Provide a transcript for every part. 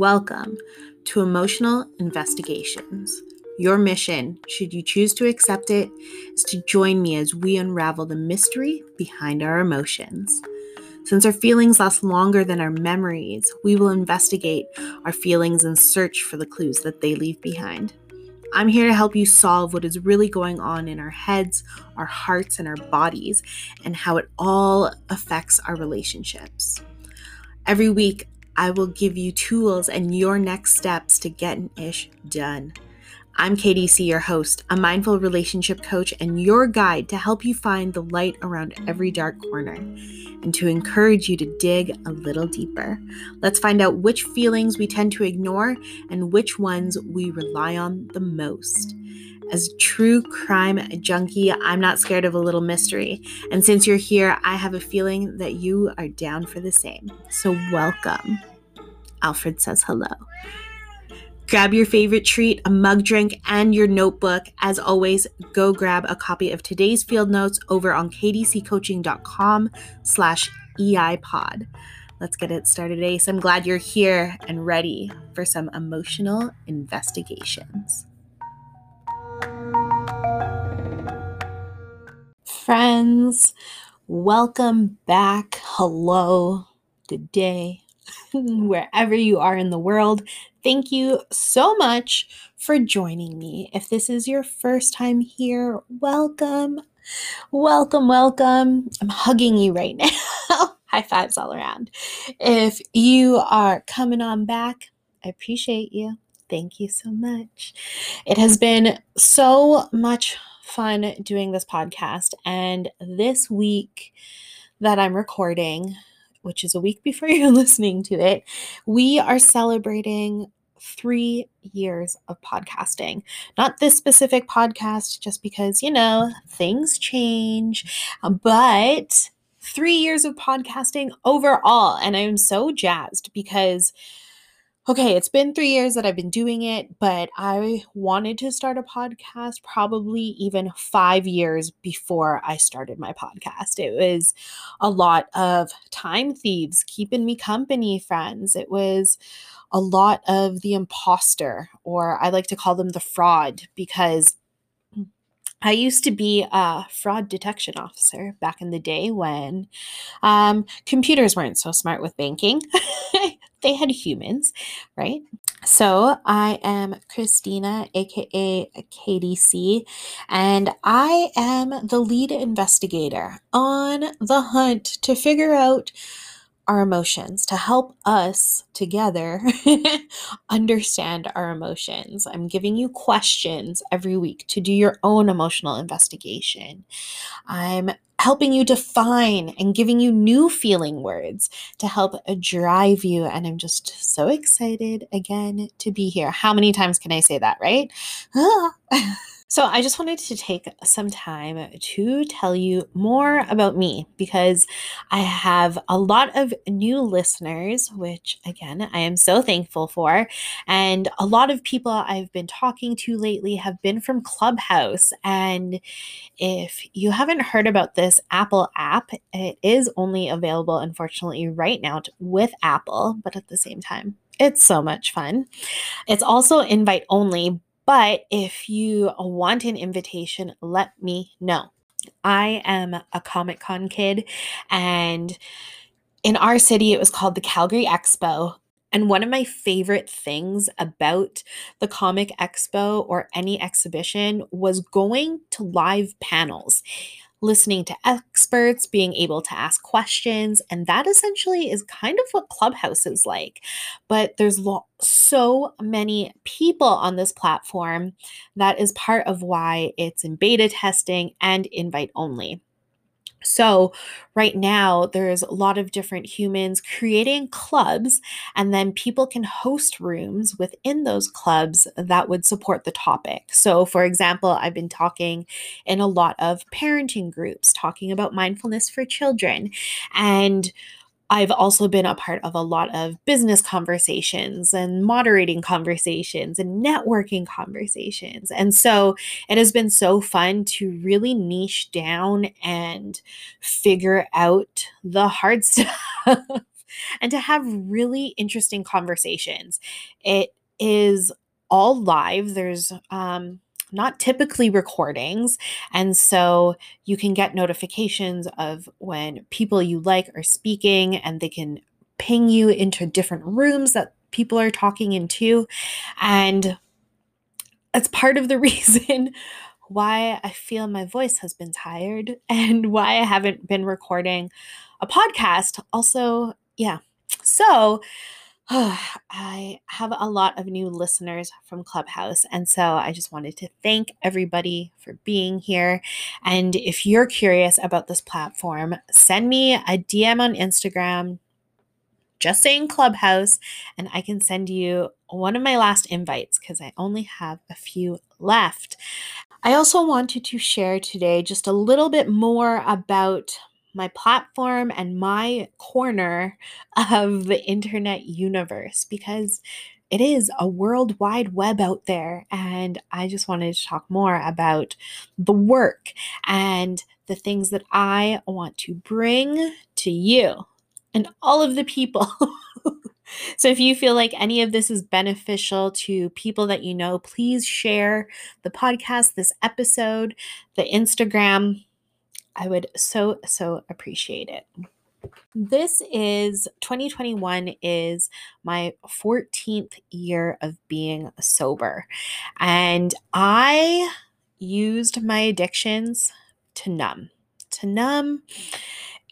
Welcome to Emotional Investigations. Your mission, should you choose to accept it, is to join me as we unravel the mystery behind our emotions. Since our feelings last longer than our memories, we will investigate our feelings and search for the clues that they leave behind. I'm here to help you solve what is really going on in our heads, our hearts, and our bodies, and how it all affects our relationships. Every week, I will give you tools and your next steps to get an ish done. I'm KDC, your host, a mindful relationship coach, and your guide to help you find the light around every dark corner and to encourage you to dig a little deeper. Let's find out which feelings we tend to ignore and which ones we rely on the most. As true crime junkie, I'm not scared of a little mystery. And since you're here, I have a feeling that you are down for the same. So, welcome. Alfred says hello. Grab your favorite treat, a mug drink, and your notebook. As always, go grab a copy of today's field notes over on kdccoaching.com slash eipod. Let's get it started, Ace. I'm glad you're here and ready for some emotional investigations. Friends, welcome back. Hello, good day, wherever you are in the world. Thank you so much for joining me. If this is your first time here, welcome. Welcome, welcome. I'm hugging you right now. High fives all around. If you are coming on back, I appreciate you. Thank you so much. It has been so much fun doing this podcast. And this week that I'm recording, which is a week before you're listening to it, we are celebrating three years of podcasting. Not this specific podcast, just because, you know, things change, um, but three years of podcasting overall. And I'm so jazzed because okay, it's been three years that I've been doing it, but I wanted to start a podcast probably even five years before I started my podcast. It was a lot of time thieves keeping me company, friends. It was a lot of the imposter, or I like to call them the fraud, because I used to be a fraud detection officer back in the day when um, computers weren't so smart with banking. they had humans, right? So I am Christina, aka KDC, and I am the lead investigator on the hunt to figure out our emotions, to help us together understand our emotions. I'm giving you questions every week to do your own emotional investigation. I'm helping you define and giving you new feeling words to help drive you. And I'm just so excited again to be here. How many times can I say that, right? Ah. So, I just wanted to take some time to tell you more about me because I have a lot of new listeners, which again, I am so thankful for. And a lot of people I've been talking to lately have been from Clubhouse. And if you haven't heard about this Apple app, it is only available, unfortunately, right now with Apple, but at the same time, it's so much fun. It's also invite only, but if you want an invitation, let me know. I am a Comic Con kid, and in our city, it was called the Calgary Expo. And one of my favorite things about the Comic Expo or any exhibition was going to live panels listening to experts, being able to ask questions. And that essentially is kind of what Clubhouse is like. But there's lo- so many people on this platform that is part of why it's in beta testing and invite only. So, right now, there's a lot of different humans creating clubs, and then people can host rooms within those clubs that would support the topic. So, for example, I've been talking in a lot of parenting groups, talking about mindfulness for children. And I've also been a part of a lot of business conversations and moderating conversations and networking conversations. And so it has been so fun to really niche down and figure out the hard stuff. and to have really interesting conversations. It is all live. There's um, not typically recordings. And so you can get notifications of when people you like are speaking and they can ping you into different rooms that people are talking into. And that's part of the reason why I feel my voice has been tired and why I haven't been recording a podcast. Also, yeah. So, I have a lot of new listeners from Clubhouse. And so I just wanted to thank everybody for being here. And if you're curious about this platform, send me a DM on Instagram, just saying Clubhouse, and I can send you one of my last invites because I only have a few left. I also wanted to share today just a little bit more about my platform and my corner of the internet universe because it is a worldwide web out there. And I just wanted to talk more about the work and the things that I want to bring to you and all of the people. so if you feel like any of this is beneficial to people that you know, please share the podcast, this episode, the Instagram I would so, so appreciate it. This is 2021 is my 14th year of being sober. And I used my addictions to numb, to numb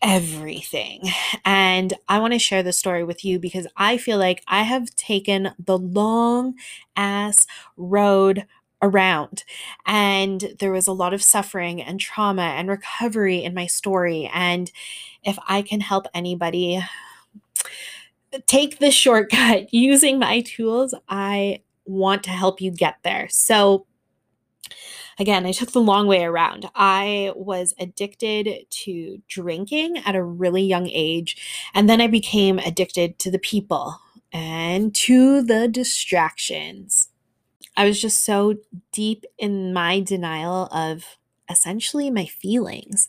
everything. And I want to share the story with you because I feel like I have taken the long ass road around. And there was a lot of suffering and trauma and recovery in my story. And if I can help anybody take the shortcut using my tools, I want to help you get there. So, again, I took the long way around. I was addicted to drinking at a really young age, and then I became addicted to the people and to the distractions. I was just so deep in my denial of essentially my feelings.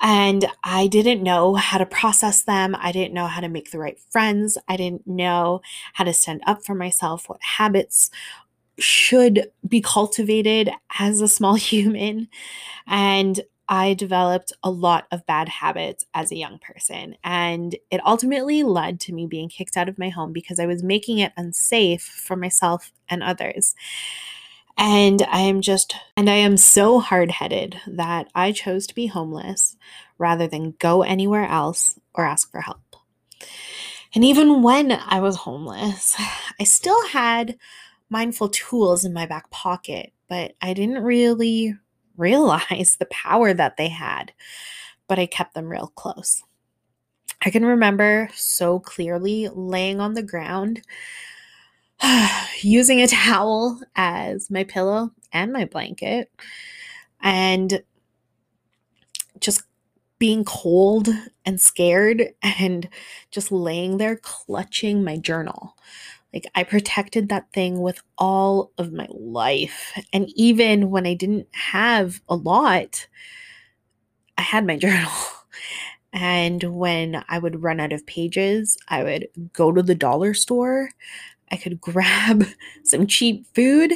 And I didn't know how to process them. I didn't know how to make the right friends. I didn't know how to stand up for myself, what habits should be cultivated as a small human. And I developed a lot of bad habits as a young person. And it ultimately led to me being kicked out of my home because I was making it unsafe for myself and others. And I am just, and I am so hard headed that I chose to be homeless rather than go anywhere else or ask for help. And even when I was homeless, I still had mindful tools in my back pocket, but I didn't really realize the power that they had, but I kept them real close. I can remember so clearly laying on the ground, using a towel as my pillow and my blanket, and just being cold and scared and just laying there clutching my journal. Like I protected that thing with all of my life. And even when I didn't have a lot, I had my journal. And when I would run out of pages, I would go to the dollar store. I could grab some cheap food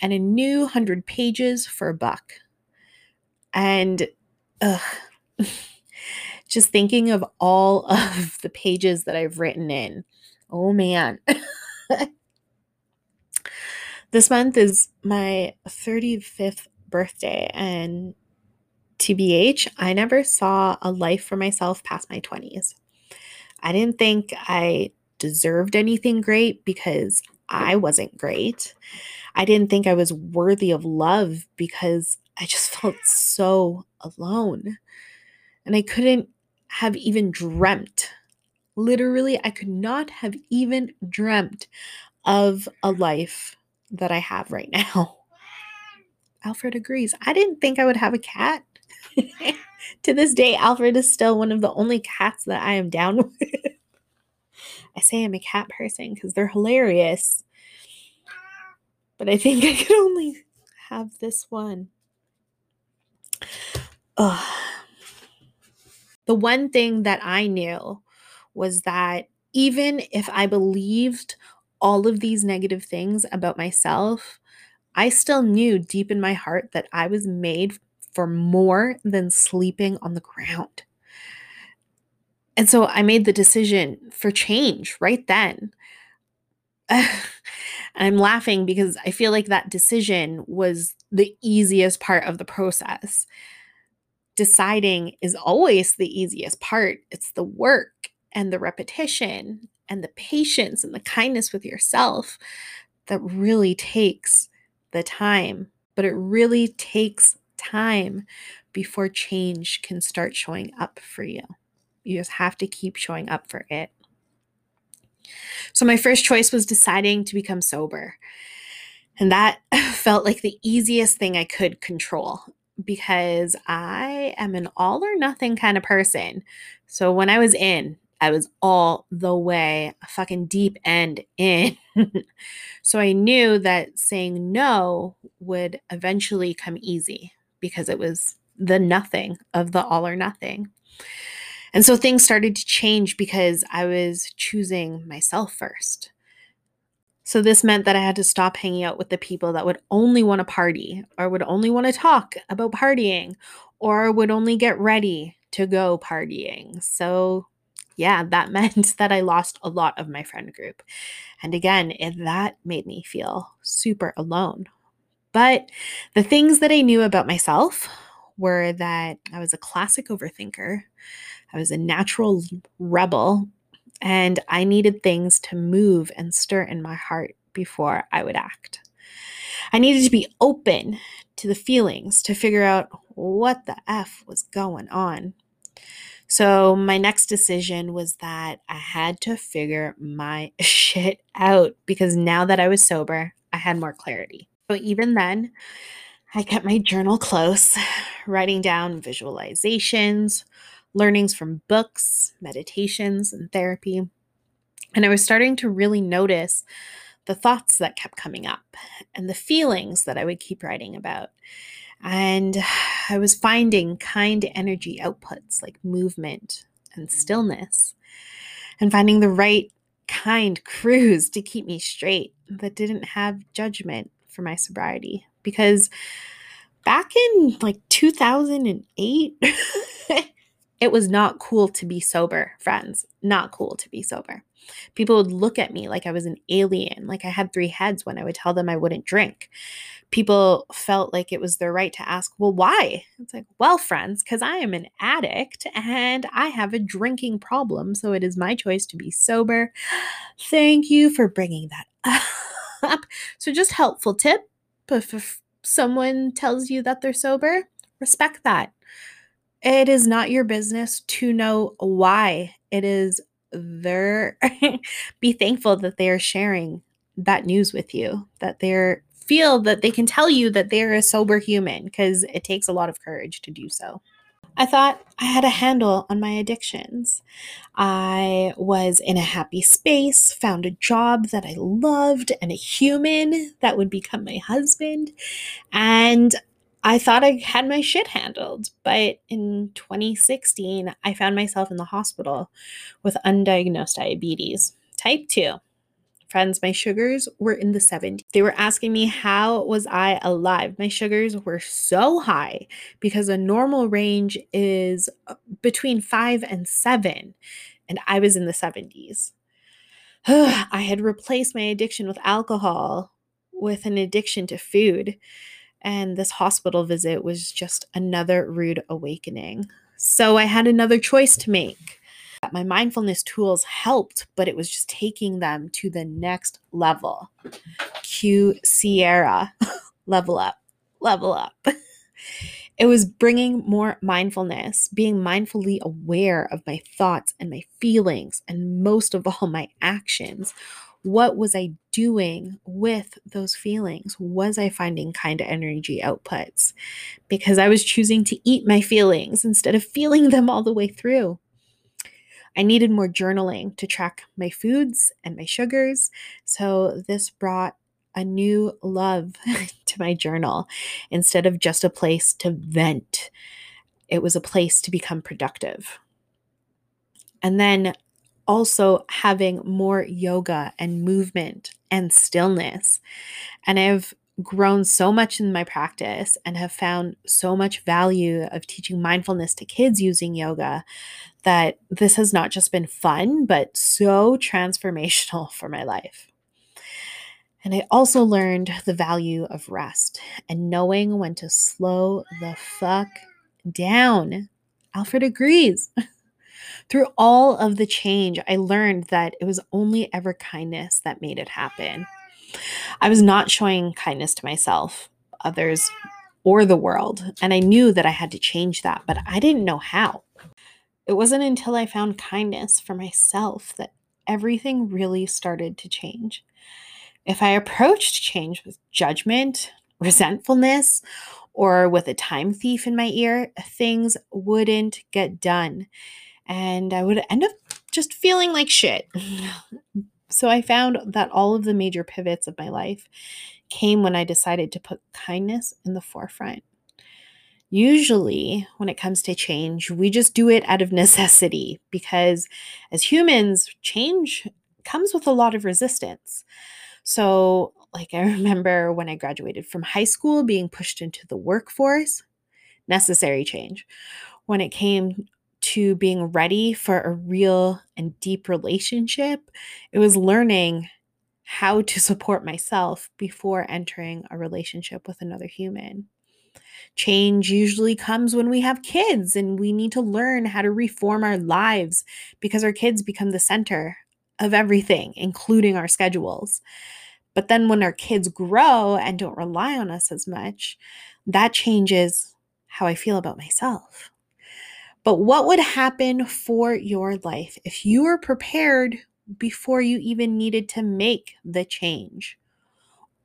and a new 100 pages for a buck. And ugh, just thinking of all of the pages that I've written in, oh man. this month is my 35th birthday, and TBH, I never saw a life for myself past my 20s. I didn't think I deserved anything great because I wasn't great. I didn't think I was worthy of love because I just felt so alone. And I couldn't have even dreamt Literally, I could not have even dreamt of a life that I have right now. Alfred agrees. I didn't think I would have a cat. to this day, Alfred is still one of the only cats that I am down with. I say I'm a cat person because they're hilarious. But I think I could only have this one. Ugh. The one thing that I knew was that even if I believed all of these negative things about myself, I still knew deep in my heart that I was made for more than sleeping on the ground. And so I made the decision for change right then. I'm laughing because I feel like that decision was the easiest part of the process. Deciding is always the easiest part. It's the work and the repetition and the patience and the kindness with yourself that really takes the time. But it really takes time before change can start showing up for you. You just have to keep showing up for it. So, my first choice was deciding to become sober. And that felt like the easiest thing I could control because I am an all or nothing kind of person. So, when I was in, I was all the way a fucking deep end in. so, I knew that saying no would eventually come easy because it was the nothing of the all or nothing. And so things started to change because I was choosing myself first. So this meant that I had to stop hanging out with the people that would only want to party or would only want to talk about partying or would only get ready to go partying. So yeah, that meant that I lost a lot of my friend group. And again, it, that made me feel super alone. But the things that I knew about myself were that I was a classic overthinker. I was a natural rebel and I needed things to move and stir in my heart before I would act. I needed to be open to the feelings to figure out what the F was going on. So, my next decision was that I had to figure my shit out because now that I was sober, I had more clarity. So even then, I kept my journal close, writing down visualizations, learnings from books, meditations, and therapy. And I was starting to really notice the thoughts that kept coming up and the feelings that I would keep writing about. And I was finding kind energy outputs like movement and stillness, and finding the right kind crews to keep me straight that didn't have judgment for my sobriety. Because back in like 2008, It was not cool to be sober, friends. Not cool to be sober. People would look at me like I was an alien, like I had three heads when I would tell them I wouldn't drink. People felt like it was their right to ask, well, why? It's like, well, friends, because I am an addict and I have a drinking problem. So it is my choice to be sober. Thank you for bringing that up. So, just helpful tip if someone tells you that they're sober, respect that. It is not your business to know why it is their be thankful that they are sharing that news with you, that they're feel that they can tell you that they're a sober human because it takes a lot of courage to do so. I thought I had a handle on my addictions. I was in a happy space, found a job that I loved, and a human that would become my husband. And I thought I had my shit handled, but in 2016, I found myself in the hospital with undiagnosed diabetes, type 2. Friends, my sugars were in the 70s. They were asking me how was I alive? My sugars were so high because a normal range is uh, between 5 and 7, and I was in the 70s. I had replaced my addiction with alcohol with an addiction to food. And this hospital visit was just another rude awakening. So I had another choice to make. Uh, my mindfulness tools helped, but it was just taking them to the next level. Q Ciara, level up, level up. It was bringing more mindfulness, being mindfully aware of my thoughts and my feelings, and most of all, my actions what was I doing with those feelings? Was I finding kind of energy outputs? Because I was choosing to eat my feelings instead of feeling them all the way through. I needed more journaling to track my foods and my sugars. So this brought a new love to my journal instead of just a place to vent. It was a place to become productive. And then also having more yoga and movement and stillness. And I've grown so much in my practice and have found so much value of teaching mindfulness to kids using yoga that this has not just been fun, but so transformational for my life. And I also learned the value of rest and knowing when to slow the fuck down. Alfred agrees. Through all of the change, I learned that it was only ever kindness that made it happen. I was not showing kindness to myself, others, or the world, and I knew that I had to change that, but I didn't know how. It wasn't until I found kindness for myself that everything really started to change. If I approached change with judgment, resentfulness, or with a time thief in my ear, things wouldn't get done. And I would end up just feeling like shit. So I found that all of the major pivots of my life came when I decided to put kindness in the forefront. Usually, when it comes to change, we just do it out of necessity because as humans, change comes with a lot of resistance. So, like, I remember when I graduated from high school being pushed into the workforce, necessary change. When it came to being ready for a real and deep relationship, it was learning how to support myself before entering a relationship with another human. Change usually comes when we have kids and we need to learn how to reform our lives because our kids become the center of everything, including our schedules. But then when our kids grow and don't rely on us as much, that changes how I feel about myself. But what would happen for your life if you were prepared before you even needed to make the change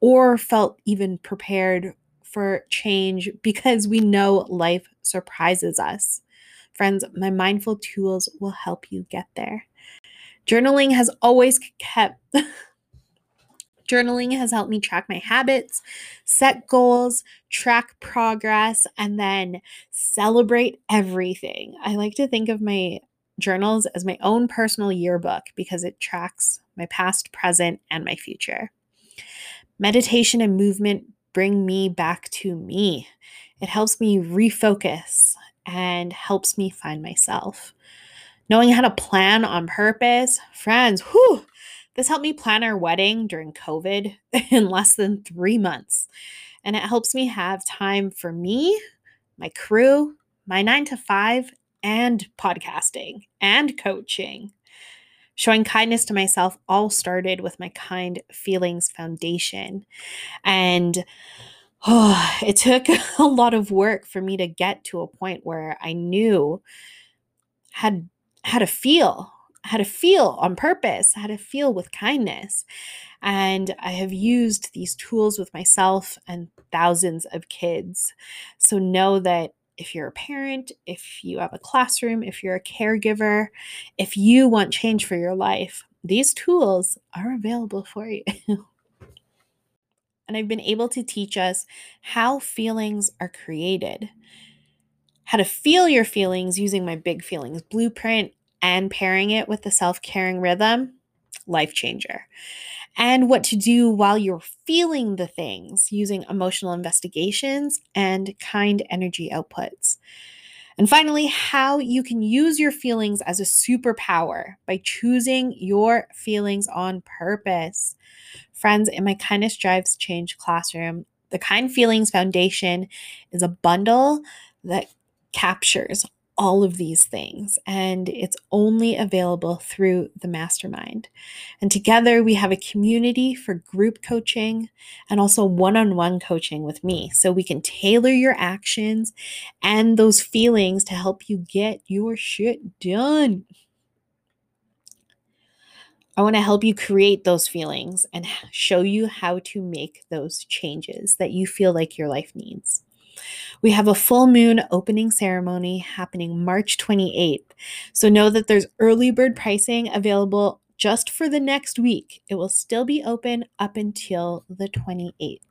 or felt even prepared for change because we know life surprises us? Friends, my mindful tools will help you get there. Journaling has always kept Journaling has helped me track my habits, set goals, track progress, and then celebrate everything. I like to think of my journals as my own personal yearbook because it tracks my past, present, and my future. Meditation and movement bring me back to me. It helps me refocus and helps me find myself knowing how to plan on purpose. Friends, this helped me plan our wedding during COVID in less than three months. And it helps me have time for me, my crew, my nine to five, and podcasting and coaching. Showing kindness to myself all started with my Kind Feelings Foundation. And oh, it took a lot of work for me to get to a point where I knew had how to feel, how to feel on purpose, how to feel with kindness. And I have used these tools with myself and thousands of kids. So know that if you're a parent, if you have a classroom, if you're a caregiver, if you want change for your life, these tools are available for you. and I've been able to teach us how feelings are created how to feel your feelings using my big feelings blueprint and pairing it with the self caring rhythm, life changer. And what to do while you're feeling the things using emotional investigations and kind energy outputs. And finally, how you can use your feelings as a superpower by choosing your feelings on purpose. Friends, in my Kindness Drives Change classroom, the Kind Feelings Foundation is a bundle that captures all of these things, and it's only available through the mastermind. And together we have a community for group coaching and also one on one coaching with me. So we can tailor your actions and those feelings to help you get your shit done. I want to help you create those feelings and show you how to make those changes that you feel like your life needs. We have a full moon opening ceremony happening March 28th. So know that there's early bird pricing available just for the next week. It will still be open up until the 28th.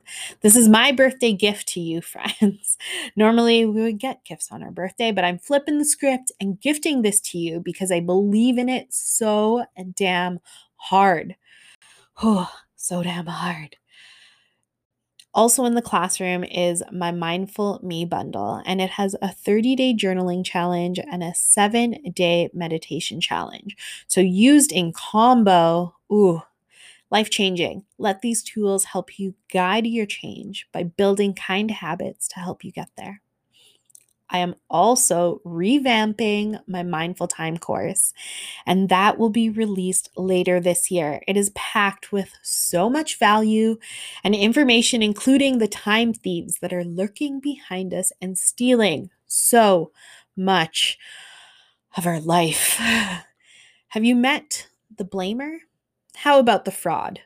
This is my birthday gift to you, friends. Normally, we would get gifts on our birthday, but I'm flipping the script and gifting this to you because I believe in it so damn hard. Oh, so damn hard. Also, in the classroom is my Mindful Me bundle, and it has a 30 day journaling challenge and a seven day meditation challenge. So, used in combo, ooh, life changing. Let these tools help you guide your change by building kind habits to help you get there. I am also revamping my Mindful Time course, and that will be released later this year. It is packed with so much value and information, including the time thieves that are lurking behind us and stealing so much of our life. Have you met the blamer? How about the fraud?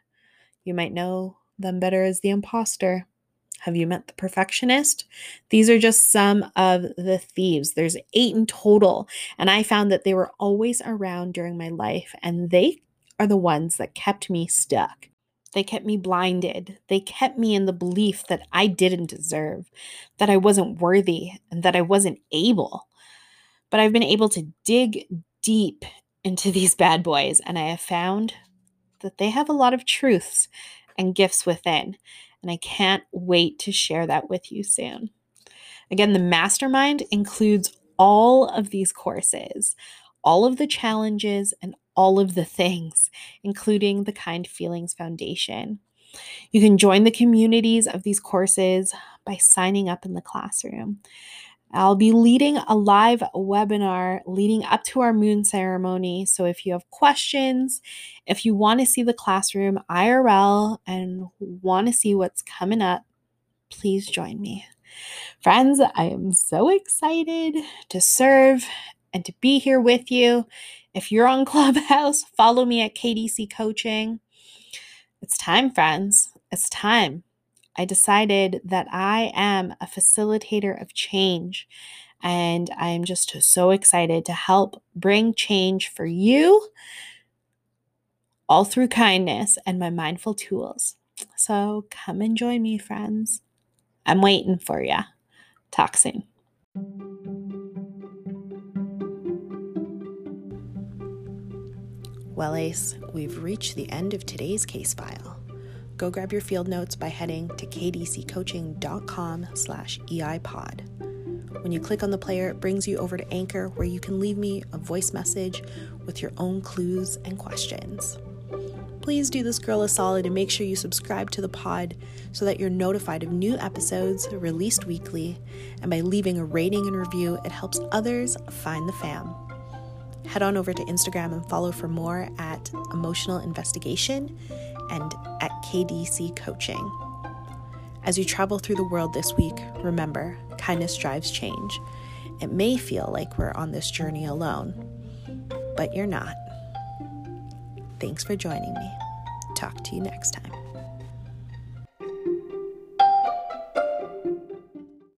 You might know them better as the imposter. Have you met the perfectionist? These are just some of the thieves. There's eight in total. And I found that they were always around during my life, and they are the ones that kept me stuck. They kept me blinded. They kept me in the belief that I didn't deserve, that I wasn't worthy, and that I wasn't able. But I've been able to dig deep into these bad boys, and I have found that they have a lot of truths and gifts within and I can't wait to share that with you soon. Again, the mastermind includes all of these courses, all of the challenges, and all of the things, including the Kind Feelings Foundation. You can join the communities of these courses by signing up in the classroom. I'll be leading a live webinar leading up to our moon ceremony. So if you have questions, if you want to see the classroom IRL and want to see what's coming up, please join me. Friends, I am so excited to serve and to be here with you. If you're on Clubhouse, follow me at KDC Coaching. It's time, friends. It's time. I decided that I am a facilitator of change. And I'm just so excited to help bring change for you all through kindness and my mindful tools. So come and join me, friends. I'm waiting for you. Talk soon. Well, Ace, we've reached the end of today's case file go grab your field notes by heading to kdccoaching.com slash eipod. When you click on the player, it brings you over to Anchor where you can leave me a voice message with your own clues and questions. Please do this girl a solid and make sure you subscribe to the pod so that you're notified of new episodes released weekly. And by leaving a rating and review, it helps others find the fam. Head on over to Instagram and follow for more at Emotional Investigation and at KDC Coaching. As you travel through the world this week, remember kindness drives change. It may feel like we're on this journey alone, but you're not. Thanks for joining me. Talk to you next time.